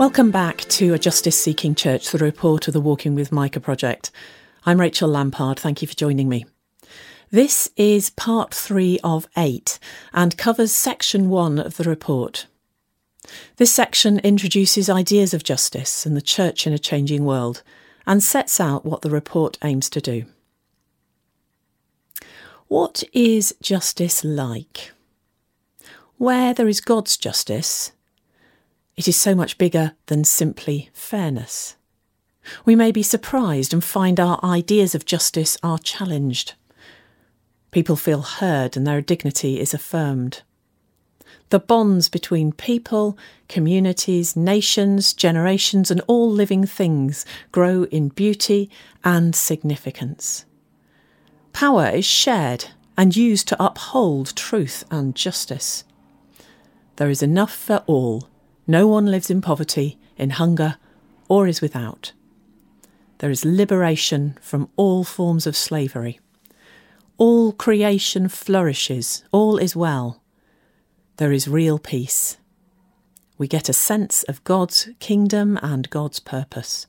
Welcome back to A Justice Seeking Church, the report of the Walking with Micah project. I'm Rachel Lampard. Thank you for joining me. This is part three of eight and covers section one of the report. This section introduces ideas of justice and the church in a changing world and sets out what the report aims to do. What is justice like? Where there is God's justice, it is so much bigger than simply fairness. We may be surprised and find our ideas of justice are challenged. People feel heard and their dignity is affirmed. The bonds between people, communities, nations, generations, and all living things grow in beauty and significance. Power is shared and used to uphold truth and justice. There is enough for all no one lives in poverty, in hunger, or is without. There is liberation from all forms of slavery. All creation flourishes, all is well. There is real peace. We get a sense of God's kingdom and God's purpose.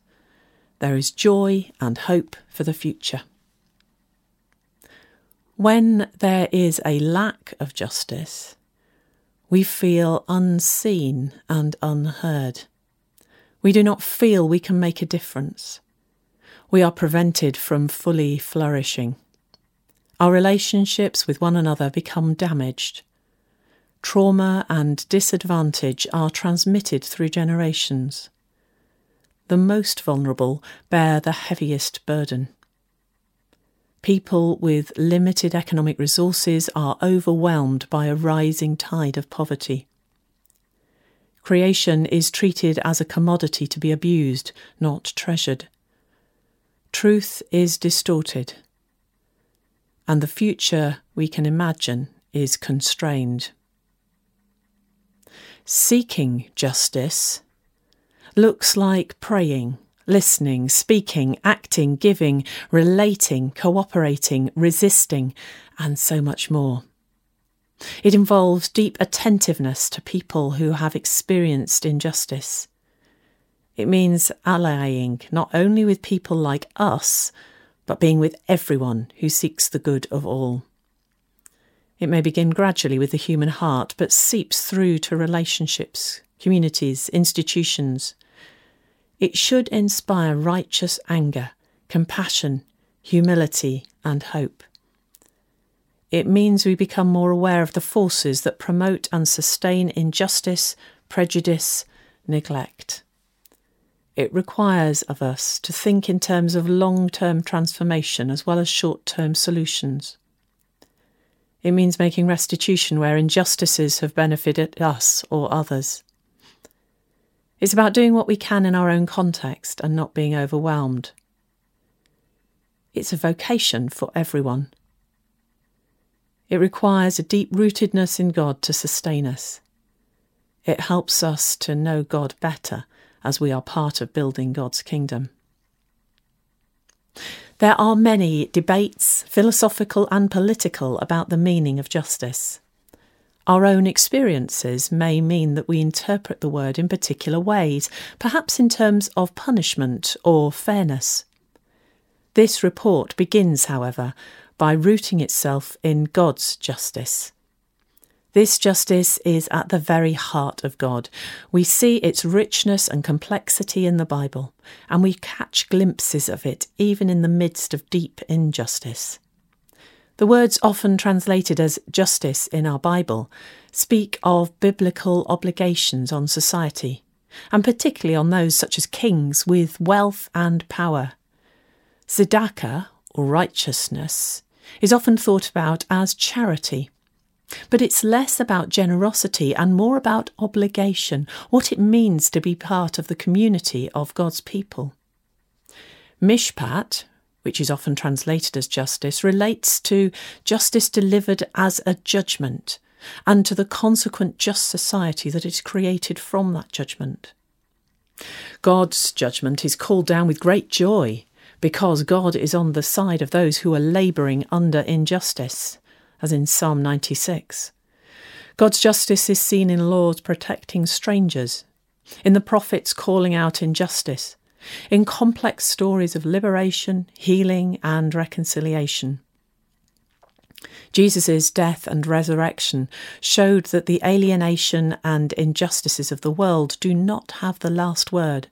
There is joy and hope for the future. When there is a lack of justice, we feel unseen and unheard. We do not feel we can make a difference. We are prevented from fully flourishing. Our relationships with one another become damaged. Trauma and disadvantage are transmitted through generations. The most vulnerable bear the heaviest burden. People with limited economic resources are overwhelmed by a rising tide of poverty. Creation is treated as a commodity to be abused, not treasured. Truth is distorted, and the future we can imagine is constrained. Seeking justice looks like praying listening, speaking, acting, giving, relating, cooperating, resisting, and so much more. It involves deep attentiveness to people who have experienced injustice. It means allying not only with people like us, but being with everyone who seeks the good of all. It may begin gradually with the human heart, but seeps through to relationships, communities, institutions, it should inspire righteous anger, compassion, humility, and hope. It means we become more aware of the forces that promote and sustain injustice, prejudice, neglect. It requires of us to think in terms of long term transformation as well as short term solutions. It means making restitution where injustices have benefited us or others. It's about doing what we can in our own context and not being overwhelmed. It's a vocation for everyone. It requires a deep rootedness in God to sustain us. It helps us to know God better as we are part of building God's kingdom. There are many debates, philosophical and political, about the meaning of justice. Our own experiences may mean that we interpret the word in particular ways, perhaps in terms of punishment or fairness. This report begins, however, by rooting itself in God's justice. This justice is at the very heart of God. We see its richness and complexity in the Bible, and we catch glimpses of it even in the midst of deep injustice. The words often translated as justice in our Bible speak of biblical obligations on society, and particularly on those such as kings with wealth and power. Tzedakah, or righteousness, is often thought about as charity. But it's less about generosity and more about obligation, what it means to be part of the community of God's people. Mishpat, which is often translated as justice, relates to justice delivered as a judgment and to the consequent just society that is created from that judgment. God's judgment is called down with great joy, because God is on the side of those who are labouring under injustice, as in Psalm 96. God's justice is seen in laws protecting strangers, in the prophets calling out injustice, in complex stories of liberation, healing, and reconciliation. Jesus' death and resurrection showed that the alienation and injustices of the world do not have the last word.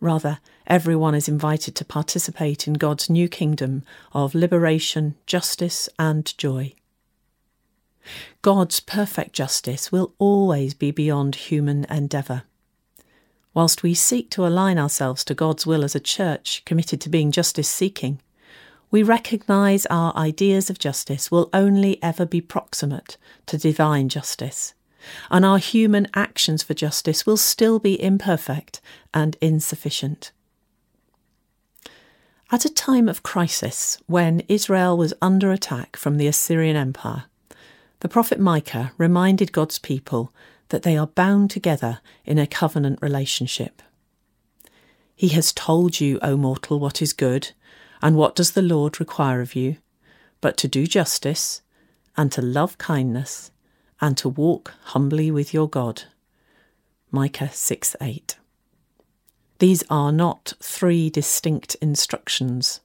Rather, everyone is invited to participate in God's new kingdom of liberation, justice, and joy. God's perfect justice will always be beyond human endeavour. Whilst we seek to align ourselves to God's will as a church committed to being justice seeking, we recognise our ideas of justice will only ever be proximate to divine justice, and our human actions for justice will still be imperfect and insufficient. At a time of crisis, when Israel was under attack from the Assyrian Empire, the prophet Micah reminded God's people that they are bound together in a covenant relationship. He has told you, O mortal, what is good, and what does the Lord require of you, but to do justice, and to love kindness, and to walk humbly with your God. Micah 6 8. These are not three distinct instructions.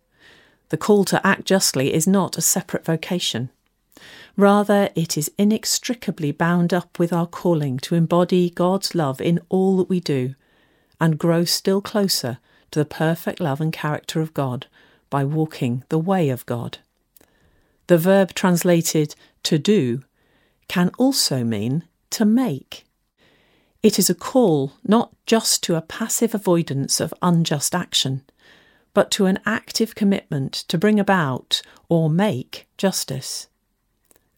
The call to act justly is not a separate vocation. Rather, it is inextricably bound up with our calling to embody God's love in all that we do and grow still closer to the perfect love and character of God by walking the way of God. The verb translated to do can also mean to make. It is a call not just to a passive avoidance of unjust action, but to an active commitment to bring about or make justice.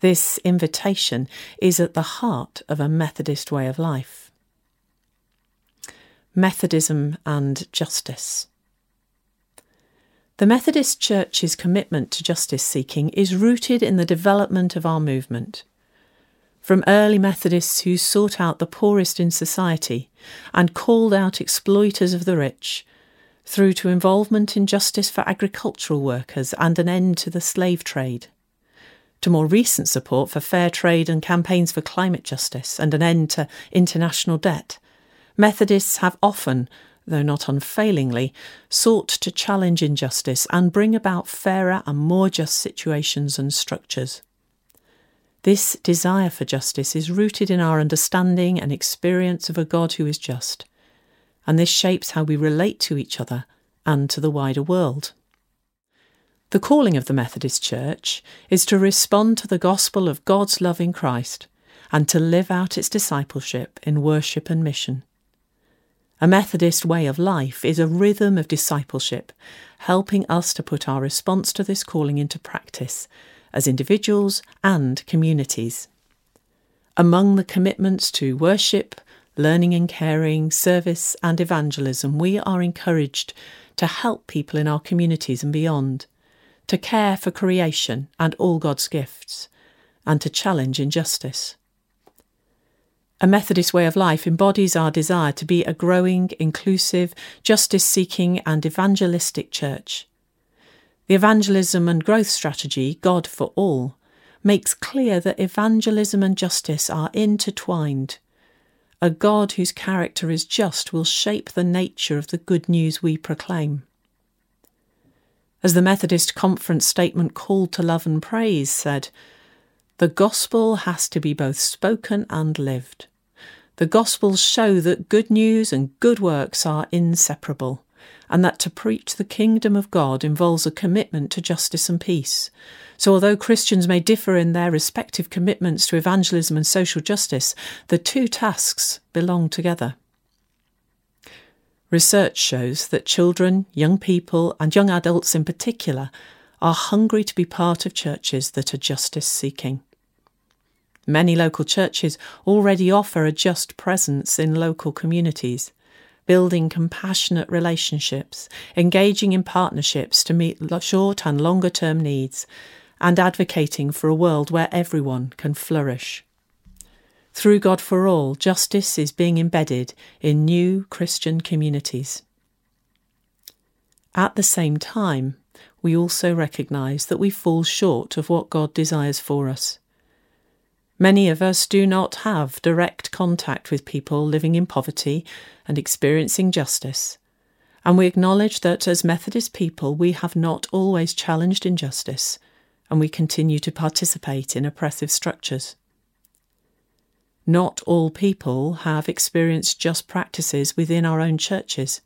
This invitation is at the heart of a Methodist way of life. Methodism and Justice. The Methodist Church's commitment to justice seeking is rooted in the development of our movement. From early Methodists who sought out the poorest in society and called out exploiters of the rich, through to involvement in justice for agricultural workers and an end to the slave trade to more recent support for fair trade and campaigns for climate justice and an end to international debt, Methodists have often, though not unfailingly, sought to challenge injustice and bring about fairer and more just situations and structures. This desire for justice is rooted in our understanding and experience of a God who is just, and this shapes how we relate to each other and to the wider world. The calling of the Methodist Church is to respond to the gospel of God's love in Christ and to live out its discipleship in worship and mission. A Methodist way of life is a rhythm of discipleship, helping us to put our response to this calling into practice as individuals and communities. Among the commitments to worship, learning and caring, service, and evangelism, we are encouraged to help people in our communities and beyond to care for creation and all God's gifts, and to challenge injustice. A Methodist way of life embodies our desire to be a growing, inclusive, justice seeking, and evangelistic church. The evangelism and growth strategy, God for All, makes clear that evangelism and justice are intertwined. A God whose character is just will shape the nature of the good news we proclaim. As the Methodist Conference statement called to love and praise said, the gospel has to be both spoken and lived. The gospels show that good news and good works are inseparable, and that to preach the kingdom of God involves a commitment to justice and peace. So, although Christians may differ in their respective commitments to evangelism and social justice, the two tasks belong together. Research shows that children, young people, and young adults in particular are hungry to be part of churches that are justice seeking. Many local churches already offer a just presence in local communities, building compassionate relationships, engaging in partnerships to meet short and longer term needs, and advocating for a world where everyone can flourish. Through God for All, justice is being embedded in new Christian communities. At the same time, we also recognise that we fall short of what God desires for us. Many of us do not have direct contact with people living in poverty and experiencing justice, and we acknowledge that as Methodist people we have not always challenged injustice, and we continue to participate in oppressive structures. Not all people have experienced just practices within our own churches.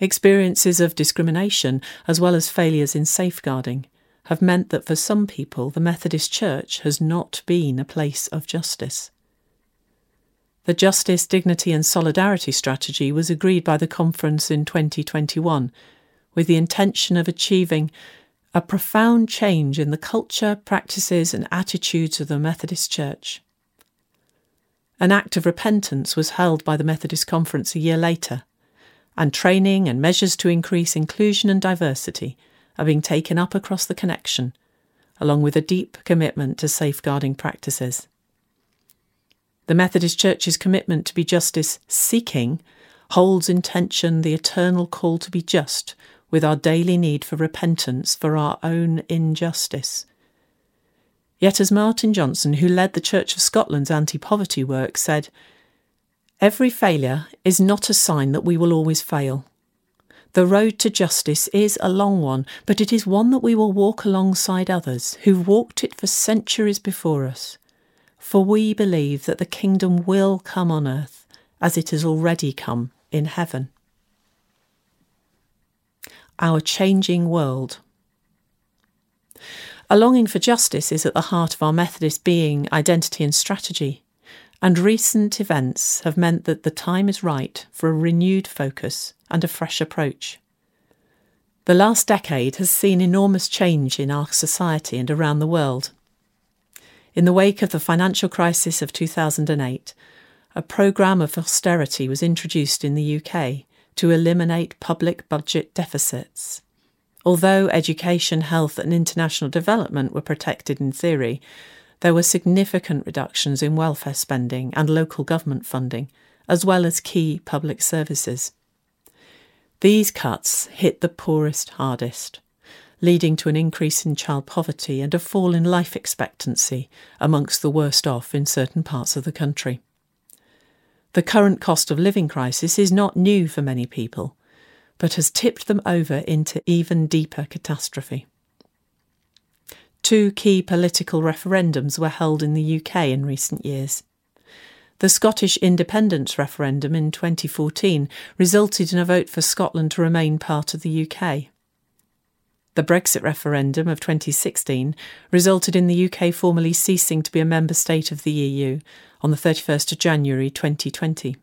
Experiences of discrimination, as well as failures in safeguarding, have meant that for some people the Methodist Church has not been a place of justice. The Justice, Dignity and Solidarity strategy was agreed by the conference in 2021 with the intention of achieving a profound change in the culture, practices, and attitudes of the Methodist Church. An act of repentance was held by the Methodist Conference a year later, and training and measures to increase inclusion and diversity are being taken up across the connection, along with a deep commitment to safeguarding practices. The Methodist Church's commitment to be justice seeking holds in tension the eternal call to be just with our daily need for repentance for our own injustice Yet, as Martin Johnstone, who led the Church of Scotland's anti poverty work, said, Every failure is not a sign that we will always fail. The road to justice is a long one, but it is one that we will walk alongside others who've walked it for centuries before us. For we believe that the kingdom will come on earth as it has already come in heaven. Our changing world. A longing for justice is at the heart of our Methodist being, identity, and strategy, and recent events have meant that the time is right for a renewed focus and a fresh approach. The last decade has seen enormous change in our society and around the world. In the wake of the financial crisis of 2008, a programme of austerity was introduced in the UK to eliminate public budget deficits. Although education, health, and international development were protected in theory, there were significant reductions in welfare spending and local government funding, as well as key public services. These cuts hit the poorest hardest, leading to an increase in child poverty and a fall in life expectancy amongst the worst off in certain parts of the country. The current cost of living crisis is not new for many people but has tipped them over into even deeper catastrophe. Two key political referendums were held in the UK in recent years. The Scottish independence referendum in 2014 resulted in a vote for Scotland to remain part of the UK. The Brexit referendum of 2016 resulted in the UK formally ceasing to be a member state of the EU on the 31st of January 2020.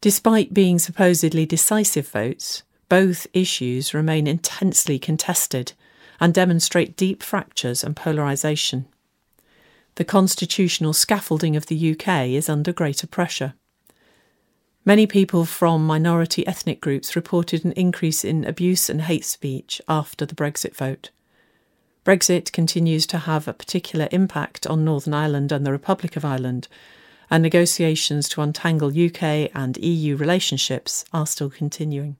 Despite being supposedly decisive votes, both issues remain intensely contested and demonstrate deep fractures and polarisation. The constitutional scaffolding of the UK is under greater pressure. Many people from minority ethnic groups reported an increase in abuse and hate speech after the Brexit vote. Brexit continues to have a particular impact on Northern Ireland and the Republic of Ireland, and negotiations to untangle UK and EU relationships are still continuing.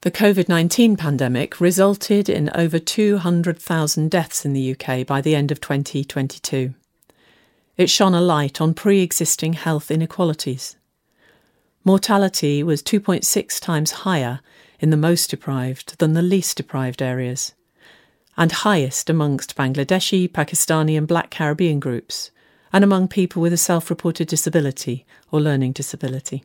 The COVID 19 pandemic resulted in over 200,000 deaths in the UK by the end of 2022. It shone a light on pre existing health inequalities. Mortality was 2.6 times higher in the most deprived than the least deprived areas and highest amongst Bangladeshi, Pakistani, and Black Caribbean groups, and among people with a self reported disability or learning disability.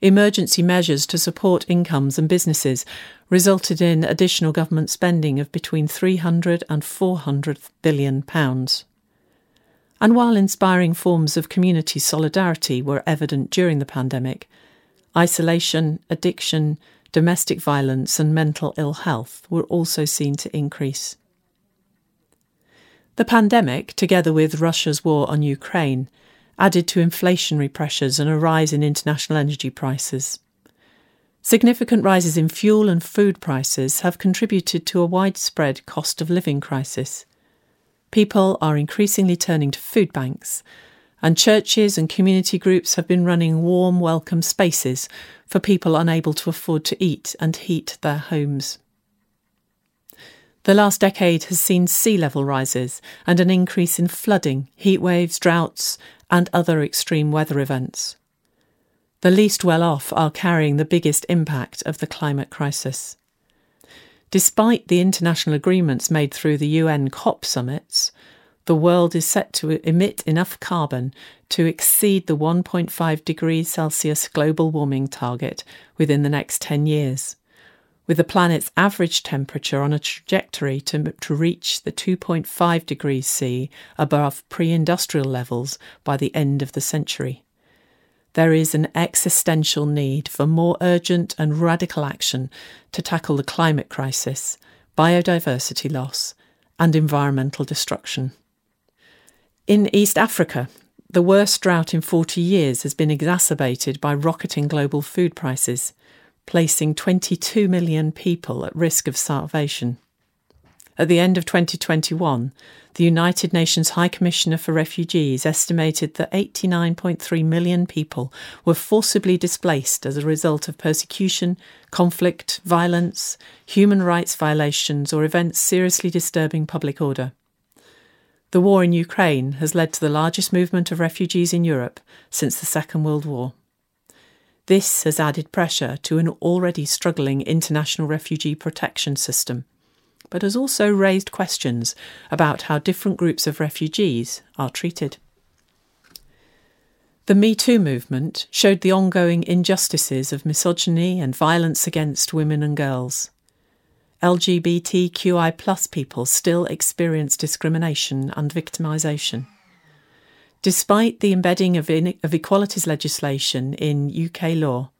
Emergency measures to support incomes and businesses resulted in additional government spending of between 300 and 400 billion pounds. And while inspiring forms of community solidarity were evident during the pandemic, isolation, addiction, domestic violence and mental ill health were also seen to increase. The pandemic, together with Russia's war on Ukraine, added to inflationary pressures and a rise in international energy prices. Significant rises in fuel and food prices have contributed to a widespread cost of living crisis. People are increasingly turning to food banks, and churches and community groups have been running warm, welcome spaces for people unable to afford to eat and heat their homes. The last decade has seen sea level rises and an increase in flooding, heat waves, droughts, and other extreme weather events. The least well off are carrying the biggest impact of the climate crisis. Despite the international agreements made through the UN COP summits, the world is set to emit enough carbon to exceed the 1.5 degrees Celsius global warming target within the next 10 years with the planet's average temperature on a trajectory to, to reach the 2.5 degrees C above pre industrial levels by the end of the century. There is an existential need for more urgent and radical action to tackle the climate crisis, biodiversity loss, and environmental destruction. In East Africa, the worst drought in 40 years has been exacerbated by rocketing global food prices placing 22 million people at risk of starvation. At the end of 2021, the United Nations High Commissioner for Refugees estimated that 89.3 million people were forcibly displaced as a result of persecution, conflict, violence, human rights violations, or events seriously disturbing public order. The war in Ukraine has led to the largest movement of refugees in Europe since the Second World War. This has added pressure to an already struggling international refugee protection system, but has also raised questions about how different groups of refugees are treated. The Me Too movement showed the ongoing injustices of misogyny and violence against women and girls. LGBTQI people still experience discrimination and victimisation. Despite the embedding of, in- of equalities legislation in UK law,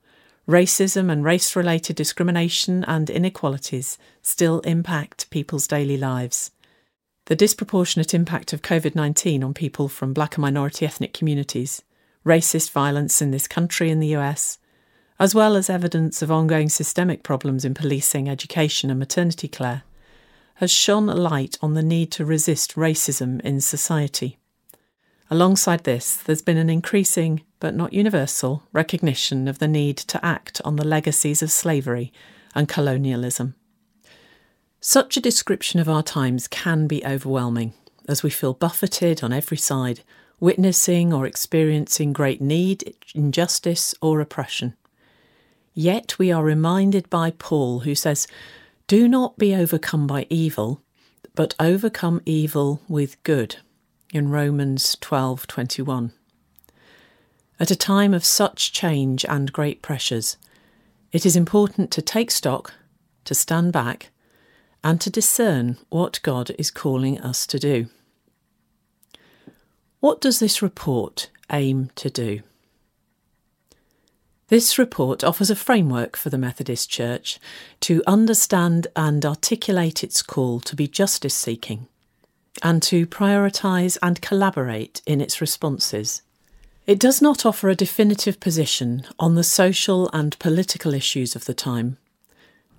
racism and race related discrimination and inequalities still impact people's daily lives. The disproportionate impact of COVID 19 on people from black and minority ethnic communities, racist violence in this country and the US, as well as evidence of ongoing systemic problems in policing, education, and maternity care, has shone a light on the need to resist racism in society. Alongside this, there's been an increasing, but not universal, recognition of the need to act on the legacies of slavery and colonialism. Such a description of our times can be overwhelming, as we feel buffeted on every side, witnessing or experiencing great need, injustice, or oppression. Yet we are reminded by Paul, who says, Do not be overcome by evil, but overcome evil with good in Romans 12:21. At a time of such change and great pressures, it is important to take stock, to stand back, and to discern what God is calling us to do. What does this report aim to do? This report offers a framework for the Methodist Church to understand and articulate its call to be justice seeking and to prioritise and collaborate in its responses. It does not offer a definitive position on the social and political issues of the time,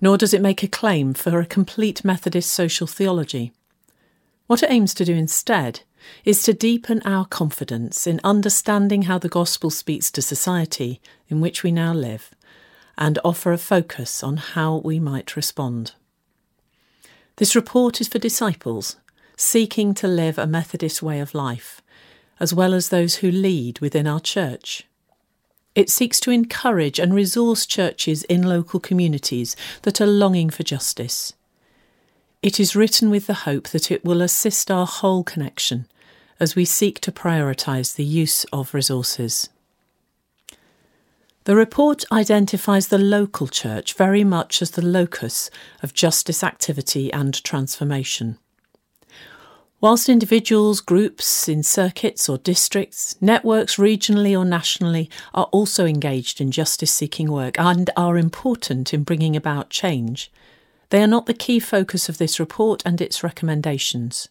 nor does it make a claim for a complete Methodist social theology. What it aims to do instead is to deepen our confidence in understanding how the gospel speaks to society in which we now live and offer a focus on how we might respond. This report is for disciples seeking to live a Methodist way of life, as well as those who lead within our church. It seeks to encourage and resource churches in local communities that are longing for justice. It is written with the hope that it will assist our whole connection as we seek to prioritise the use of resources. The report identifies the local church very much as the locus of justice activity and transformation. Whilst individuals, groups in circuits or districts, networks regionally or nationally are also engaged in justice seeking work and are important in bringing about change, they are not the key focus of this report and its recommendations.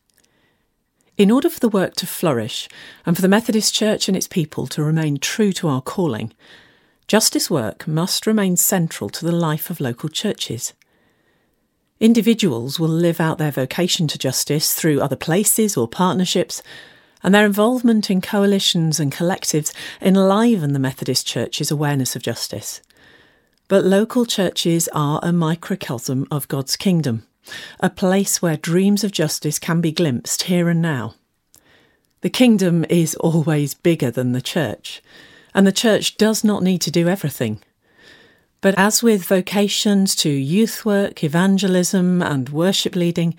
In order for the work to flourish and for the Methodist Church and its people to remain true to our calling, justice work must remain central to the life of local churches. Individuals will live out their vocation to justice through other places or partnerships, And their involvement in coalitions and collectives enliven the Methodist Church's awareness of justice. But local churches are a microcosm of God's kingdom, a place where dreams of justice can be glimpsed here and now. The kingdom is always bigger than the church, and the church does not need to do everything. But as with vocations to youth work, evangelism, and worship leading,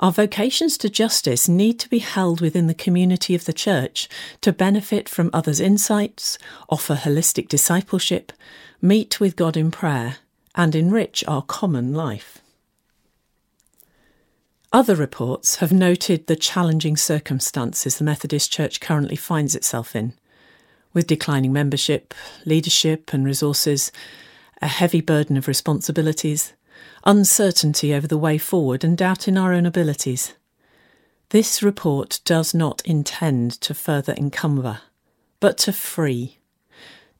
our vocations to justice need to be held within the community of the church to benefit from others' insights, offer holistic discipleship, meet with God in prayer, and enrich our common life. Other reports have noted the challenging circumstances the Methodist Church currently finds itself in, with declining membership, leadership, and resources, a heavy burden of responsibilities, uncertainty over the way forward, and doubt in our own abilities. This report does not intend to further encumber, but to free,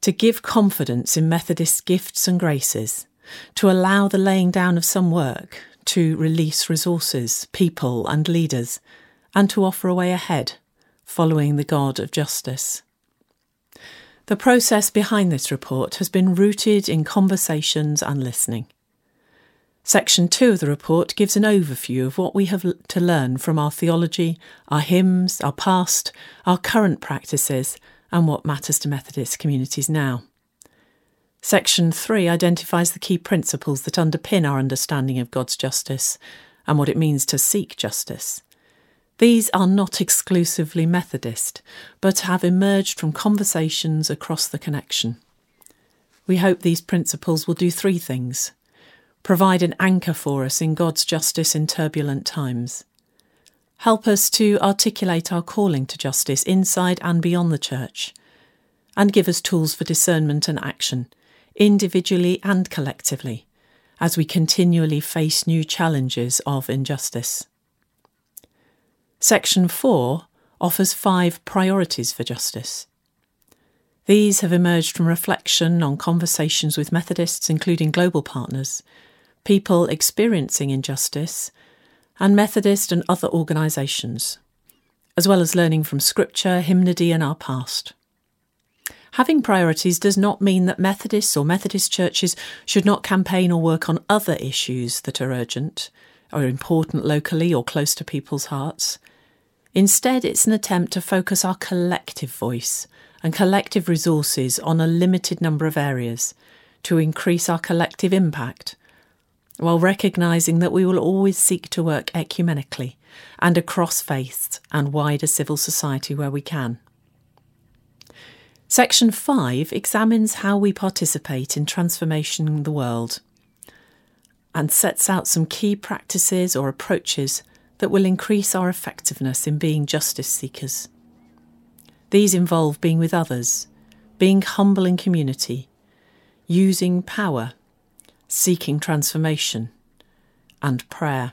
to give confidence in Methodist gifts and graces, to allow the laying down of some work, to release resources, people, and leaders, and to offer a way ahead, following the God of justice. The process behind this report has been rooted in conversations and listening. Section 2 of the report gives an overview of what we have to learn from our theology, our hymns, our past, our current practices, and what matters to Methodist communities now. Section 3 identifies the key principles that underpin our understanding of God's justice and what it means to seek justice. These are not exclusively Methodist, but have emerged from conversations across the connection. We hope these principles will do three things provide an anchor for us in God's justice in turbulent times, help us to articulate our calling to justice inside and beyond the church, and give us tools for discernment and action, individually and collectively, as we continually face new challenges of injustice. Section 4 offers five priorities for justice. These have emerged from reflection on conversations with Methodists, including global partners, people experiencing injustice, and Methodist and other organisations, as well as learning from Scripture, hymnody, and our past. Having priorities does not mean that Methodists or Methodist churches should not campaign or work on other issues that are urgent, or important locally or close to people's hearts. Instead, it's an attempt to focus our collective voice and collective resources on a limited number of areas to increase our collective impact, while recognising that we will always seek to work ecumenically and across faiths and wider civil society where we can. Section 5 examines how we participate in transforming the world and sets out some key practices or approaches that will increase our effectiveness in being justice seekers. These involve being with others, being humble in community, using power, seeking transformation, and prayer.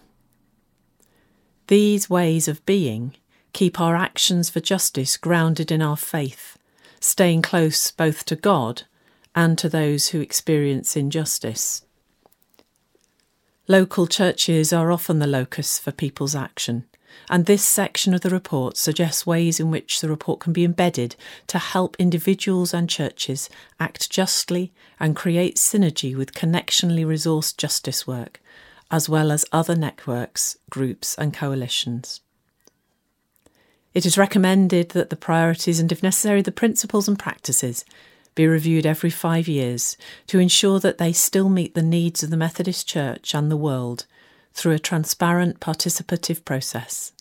These ways of being keep our actions for justice grounded in our faith, staying close both to God and to those who experience injustice. Local churches are often the locus for people's action, and this section of the report suggests ways in which the report can be embedded to help individuals and churches act justly and create synergy with connectionally resourced justice work, as well as other networks, groups, and coalitions. It is recommended that the priorities and, if necessary, the principles and practices be reviewed every five years to ensure that they still meet the needs of the Methodist Church and the world through a transparent participative process.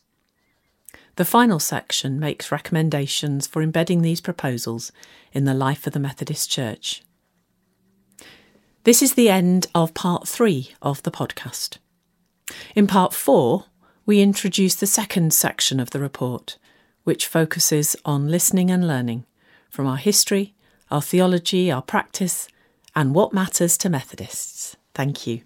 The final section makes recommendations for embedding these proposals in the life of the Methodist Church. This is the end of part three of the podcast. In part four, we introduce the second section of the report, which focuses on listening and learning from our history, our theology, our practice, and what matters to Methodists. Thank you.